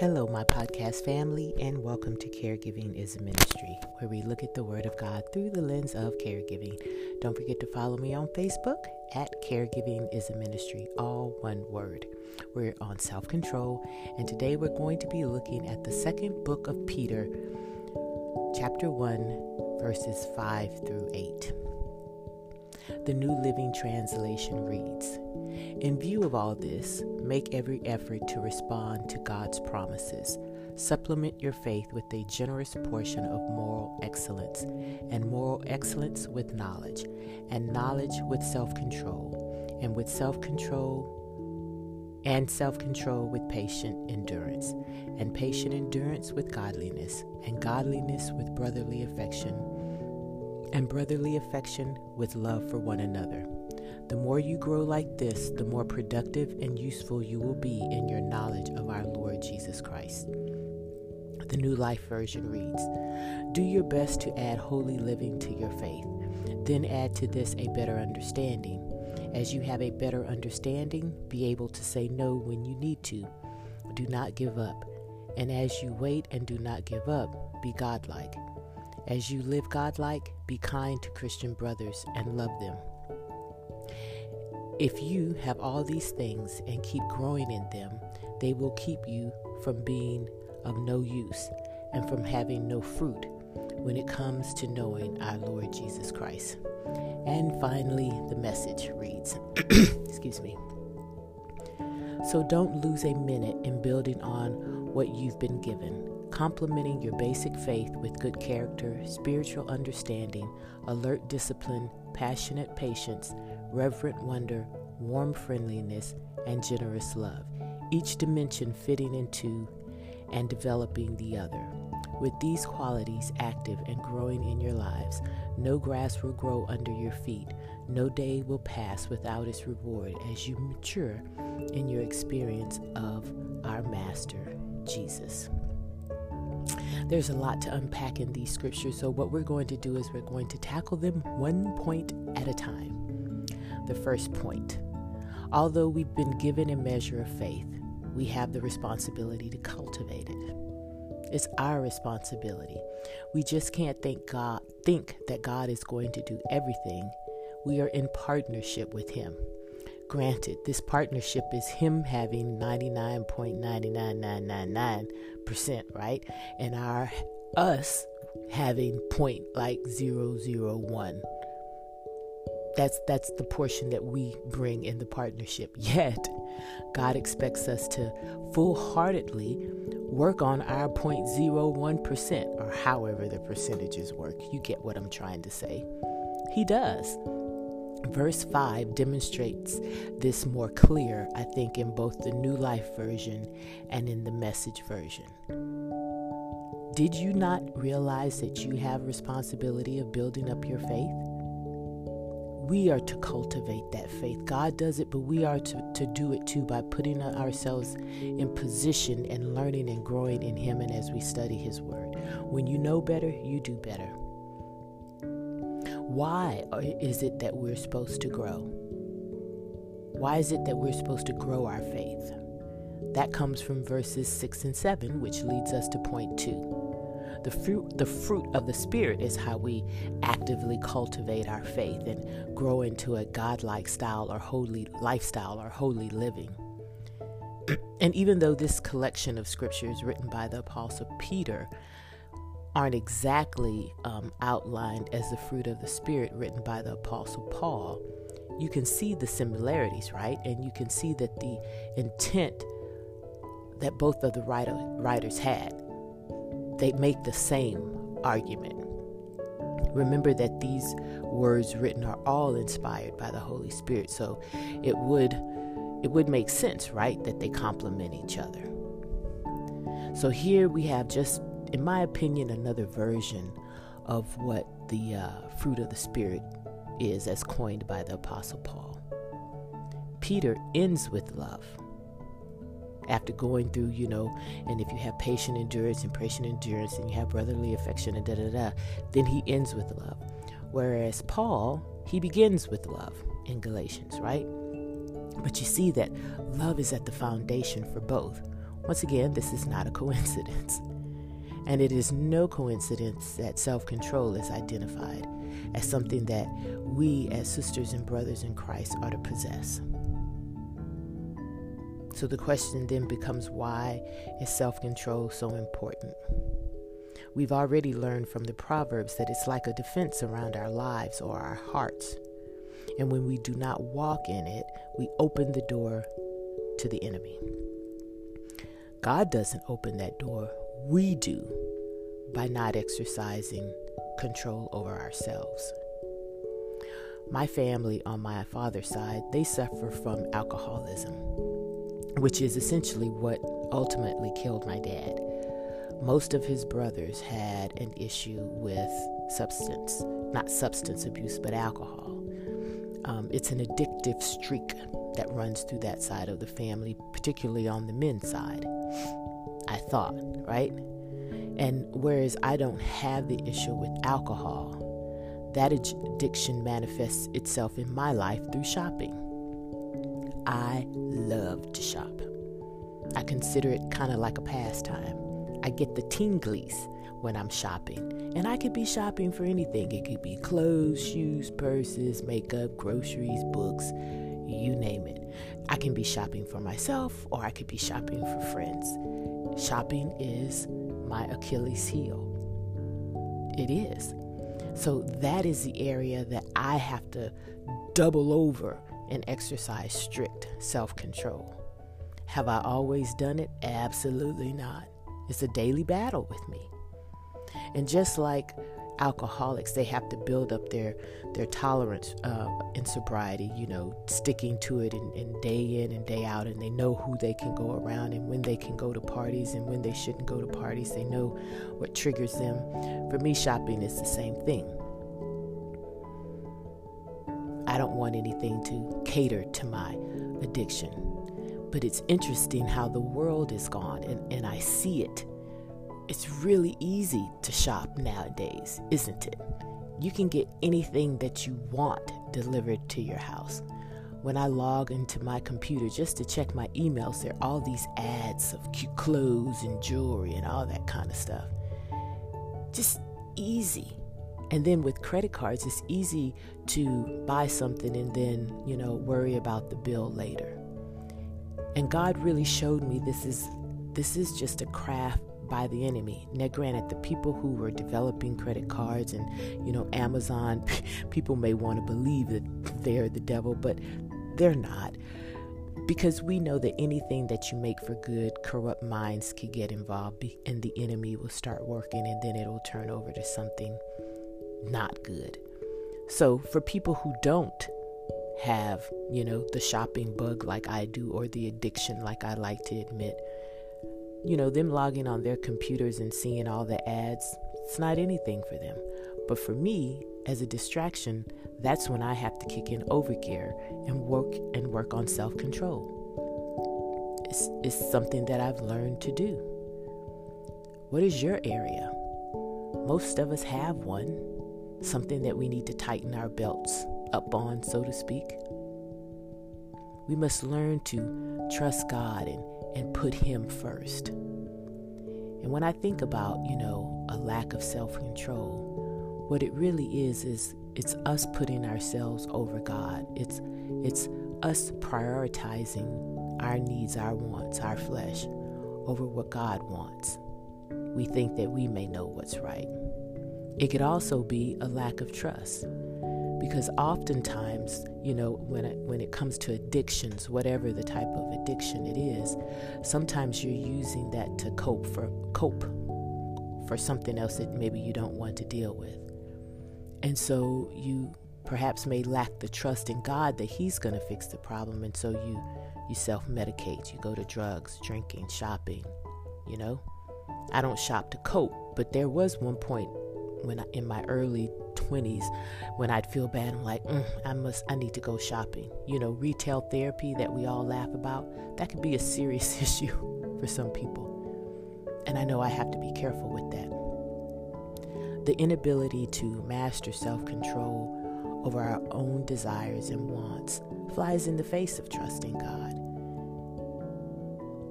Hello, my podcast family, and welcome to Caregiving is a Ministry, where we look at the Word of God through the lens of caregiving. Don't forget to follow me on Facebook at Caregiving is a Ministry, all one word. We're on self control, and today we're going to be looking at the second book of Peter, chapter 1, verses 5 through 8. The New Living Translation reads In view of all this, make every effort to respond to God's promises. Supplement your faith with a generous portion of moral excellence, and moral excellence with knowledge, and knowledge with self control, and with self control and self control with patient endurance, and patient endurance with godliness, and godliness with brotherly affection and brotherly affection with love for one another. The more you grow like this, the more productive and useful you will be in your knowledge of our Lord Jesus Christ. The New Life Version reads Do your best to add holy living to your faith. Then add to this a better understanding. As you have a better understanding, be able to say no when you need to. Do not give up. And as you wait and do not give up, be godlike. As you live godlike, be kind to Christian brothers and love them. If you have all these things and keep growing in them, they will keep you from being of no use and from having no fruit when it comes to knowing our Lord Jesus Christ. And finally, the message reads Excuse me. So don't lose a minute in building on what you've been given complementing your basic faith with good character, spiritual understanding, alert discipline, passionate patience, reverent wonder, warm friendliness, and generous love, each dimension fitting into and developing the other. With these qualities active and growing in your lives, no grass will grow under your feet, no day will pass without its reward as you mature in your experience of our Master, Jesus. There's a lot to unpack in these scriptures, so what we're going to do is we're going to tackle them one point at a time. The first point although we've been given a measure of faith, we have the responsibility to cultivate it. It's our responsibility. We just can't think God think that God is going to do everything. We are in partnership with him. Granted, this partnership is him having 99.99999%, right? And our us having point like 001. That's that's the portion that we bring in the partnership. Yet, God expects us to full-heartedly work on our 0.01% or however the percentages work. You get what I'm trying to say. He does. Verse 5 demonstrates this more clear, I think, in both the New Life Version and in the Message Version. Did you not realize that you have responsibility of building up your faith? We are to cultivate that faith. God does it, but we are to, to do it too by putting ourselves in position and learning and growing in Him and as we study His Word. When you know better, you do better. Why is it that we're supposed to grow? Why is it that we're supposed to grow our faith? That comes from verses 6 and 7, which leads us to point 2. The fruit, the fruit of the Spirit is how we actively cultivate our faith and grow into a godlike style or holy lifestyle or holy living. and even though this collection of scriptures written by the Apostle Peter aren't exactly um, outlined as the fruit of the Spirit written by the Apostle Paul, you can see the similarities, right? And you can see that the intent that both of the writer, writers had, they make the same argument. Remember that these words written are all inspired by the Holy Spirit, so it would it would make sense, right, that they complement each other. So here we have just in my opinion, another version of what the uh, fruit of the Spirit is, as coined by the Apostle Paul. Peter ends with love. After going through, you know, and if you have patient endurance and patient endurance, and you have brotherly affection and da da da, then he ends with love. Whereas Paul, he begins with love in Galatians, right? But you see that love is at the foundation for both. Once again, this is not a coincidence. And it is no coincidence that self control is identified as something that we, as sisters and brothers in Christ, are to possess. So the question then becomes why is self control so important? We've already learned from the Proverbs that it's like a defense around our lives or our hearts. And when we do not walk in it, we open the door to the enemy. God doesn't open that door, we do by not exercising control over ourselves. My family on my father's side, they suffer from alcoholism, which is essentially what ultimately killed my dad. Most of his brothers had an issue with substance, not substance abuse, but alcohol. Um, it's an addictive streak that runs through that side of the family, particularly on the men's side. I thought, right? And whereas I don't have the issue with alcohol, that addiction manifests itself in my life through shopping. I love to shop. I consider it kind of like a pastime. I get the tinglies when I'm shopping. And I could be shopping for anything. It could be clothes, shoes, purses, makeup, groceries, books, you name it. I can be shopping for myself or I could be shopping for friends. Shopping is my Achilles heel. It is. So that is the area that I have to double over and exercise strict self control. Have I always done it? Absolutely not. It's a daily battle with me. And just like alcoholics, they have to build up their their tolerance uh, in sobriety. You know, sticking to it and, and day in and day out, and they know who they can go around and when they can go to parties and when they shouldn't go to parties. They know what triggers them. For me, shopping is the same thing. I don't want anything to cater to my addiction. But it's interesting how the world is gone, and, and I see it it's really easy to shop nowadays, isn't it? You can get anything that you want delivered to your house. When I log into my computer just to check my emails, there are all these ads of cute clothes and jewelry and all that kind of stuff. Just easy. And then with credit cards, it's easy to buy something and then, you know, worry about the bill later. And God really showed me this is this is just a craft by the enemy. Now, granted, the people who were developing credit cards and, you know, Amazon, people may want to believe that they're the devil, but they're not. Because we know that anything that you make for good, corrupt minds can get involved and the enemy will start working and then it'll turn over to something not good. So, for people who don't have, you know, the shopping bug like I do or the addiction like I like to admit, you know, them logging on their computers and seeing all the ads, it's not anything for them. But for me, as a distraction, that's when I have to kick in overgear and work and work on self-control. It's, it's something that I've learned to do. What is your area? Most of us have one, something that we need to tighten our belts up on, so to speak. We must learn to trust God and and put Him first. And when I think about, you know, a lack of self control, what it really is is it's us putting ourselves over God. It's it's us prioritizing our needs, our wants, our flesh over what God wants. We think that we may know what's right. It could also be a lack of trust because oftentimes you know when it, when it comes to addictions whatever the type of addiction it is sometimes you're using that to cope for cope for something else that maybe you don't want to deal with. And so you perhaps may lack the trust in God that he's going to fix the problem and so you you self-medicate. You go to drugs drinking shopping you know? I don't shop to cope but there was one point when I, in my early 20s when I'd feel bad. I'm like, mm, I must, I need to go shopping. You know, retail therapy that we all laugh about, that could be a serious issue for some people. And I know I have to be careful with that. The inability to master self control over our own desires and wants flies in the face of trusting God.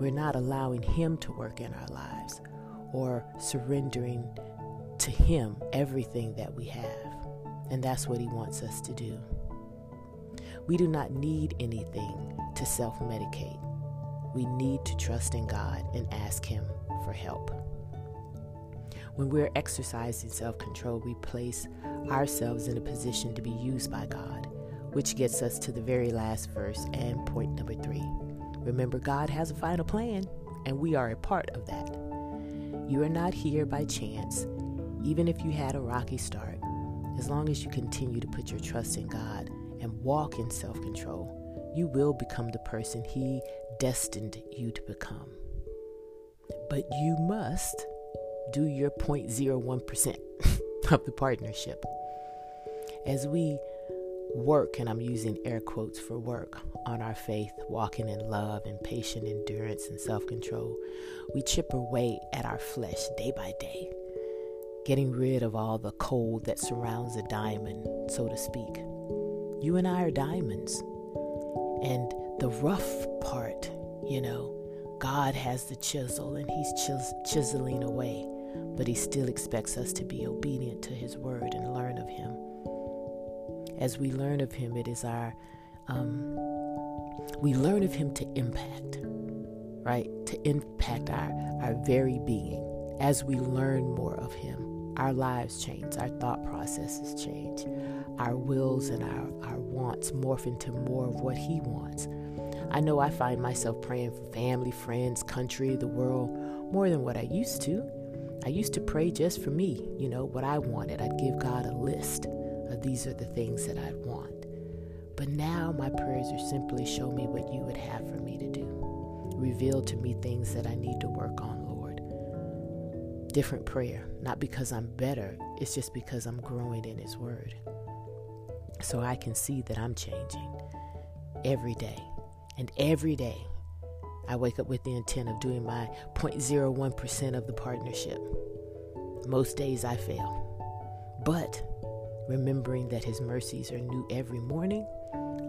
we're not allowing Him to work in our lives or surrendering to Him everything that we have. And that's what He wants us to do. We do not need anything to self medicate. We need to trust in God and ask Him for help. When we're exercising self control, we place ourselves in a position to be used by God, which gets us to the very last verse and point number three. Remember, God has a final plan, and we are a part of that. You are not here by chance, even if you had a rocky start. As long as you continue to put your trust in God and walk in self control, you will become the person He destined you to become. But you must do your 0.01% of the partnership. As we work, and I'm using air quotes for work, on our faith, walking in love and patient endurance and self control, we chip away at our flesh day by day, getting rid of all the coal that surrounds a diamond, so to speak. You and I are diamonds. And the rough part, you know, God has the chisel and He's chis- chiseling away, but He still expects us to be obedient to His word and learn of Him as we learn of Him, it is our, um, we learn of Him to impact, right? To impact our, our very being. As we learn more of Him, our lives change, our thought processes change, our wills and our, our wants morph into more of what He wants. I know I find myself praying for family, friends, country, the world more than what I used to. I used to pray just for me, you know, what I wanted. I'd give God a list of these are the things that I'd want. But now my prayers are simply show me what you would have for me to do. Reveal to me things that I need to work on. Different prayer, not because I'm better, it's just because I'm growing in His Word. So I can see that I'm changing every day. And every day, I wake up with the intent of doing my 0.01% of the partnership. Most days I fail. But remembering that His mercies are new every morning,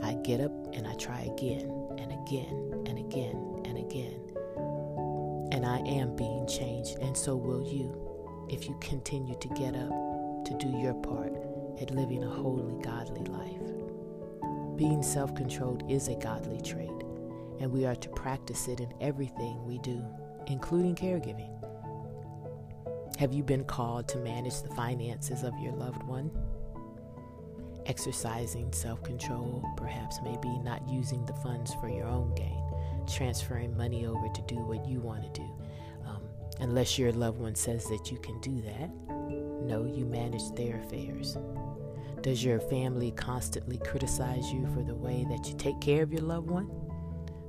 I get up and I try again and again and again and again. And I am being changed, and so will you if you continue to get up to do your part at living a holy, godly life. Being self controlled is a godly trait, and we are to practice it in everything we do, including caregiving. Have you been called to manage the finances of your loved one? exercising self control, perhaps maybe not using the funds for your own gain, transferring money over to do what you want to do. Um, unless your loved one says that you can do that, no, you manage their affairs. Does your family constantly criticize you for the way that you take care of your loved one?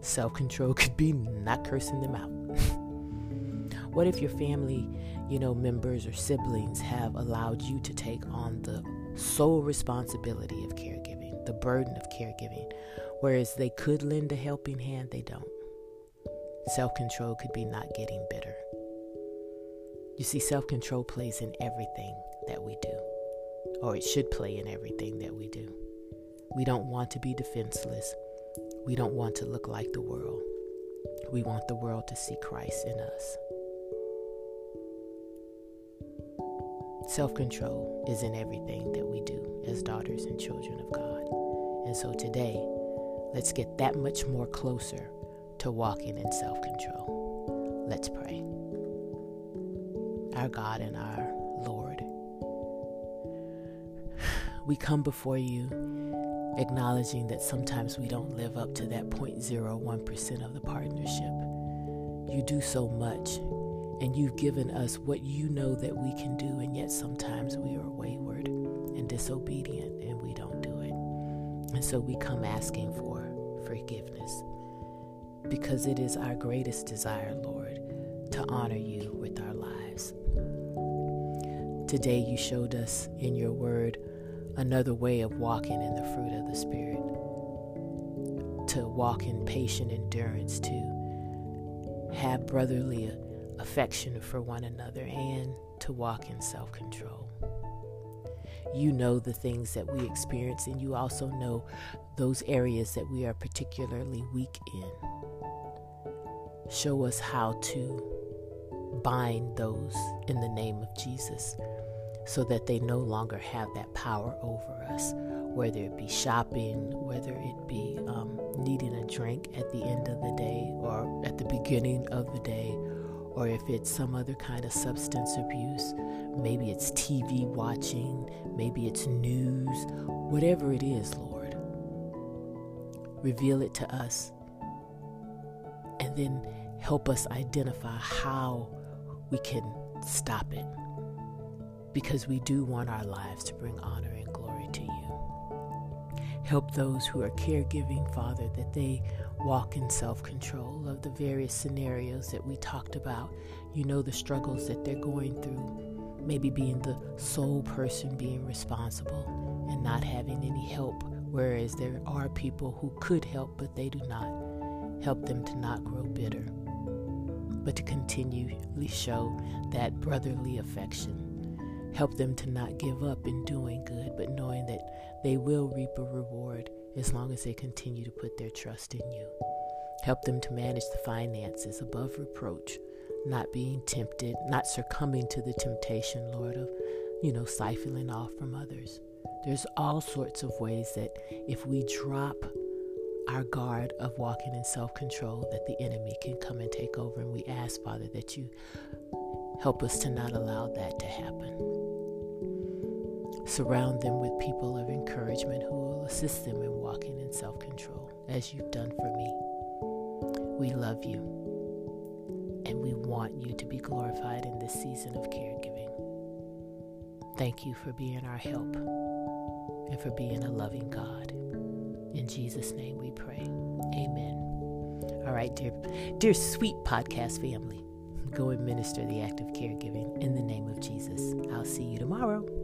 Self control could be not cursing them out. what if your family, you know, members or siblings have allowed you to take on the sole responsibility of caregiving, burden of caregiving. Whereas they could lend a helping hand, they don't. Self control could be not getting bitter. You see, self control plays in everything that we do, or it should play in everything that we do. We don't want to be defenseless. We don't want to look like the world. We want the world to see Christ in us. Self control is in everything that we do as daughters and children of God. And so today, let's get that much more closer to walking in self control. Let's pray. Our God and our Lord, we come before you acknowledging that sometimes we don't live up to that 0.01% of the partnership. You do so much and you've given us what you know that we can do, and yet sometimes we are wayward and disobedient and we don't. And so we come asking for forgiveness because it is our greatest desire, Lord, to honor you with our lives. Today, you showed us in your word another way of walking in the fruit of the Spirit, to walk in patient endurance, to have brotherly affection for one another, and to walk in self control. You know the things that we experience, and you also know those areas that we are particularly weak in. Show us how to bind those in the name of Jesus so that they no longer have that power over us, whether it be shopping, whether it be um, needing a drink at the end of the day or at the beginning of the day, or if it's some other kind of substance abuse. Maybe it's TV watching, maybe it's news, whatever it is, Lord. Reveal it to us and then help us identify how we can stop it because we do want our lives to bring honor and glory to you. Help those who are caregiving, Father, that they walk in self control of the various scenarios that we talked about. You know the struggles that they're going through, maybe being the sole person being responsible and not having any help, whereas there are people who could help but they do not. Help them to not grow bitter, but to continually show that brotherly affection Help them to not give up in doing good, but knowing that they will reap a reward as long as they continue to put their trust in you. Help them to manage the finances above reproach, not being tempted, not succumbing to the temptation, Lord, of, you know, siphoning off from others. There's all sorts of ways that if we drop our guard of walking in self control, that the enemy can come and take over. And we ask, Father, that you help us to not allow that to happen. Surround them with people of encouragement who assist them in walking in self control, as you've done for me. We love you, and we want you to be glorified in this season of caregiving. Thank you for being our help and for being a loving God. In Jesus' name we pray. Amen. All right, dear, dear sweet podcast family, go and minister the act of caregiving in the name of Jesus. I'll see you tomorrow.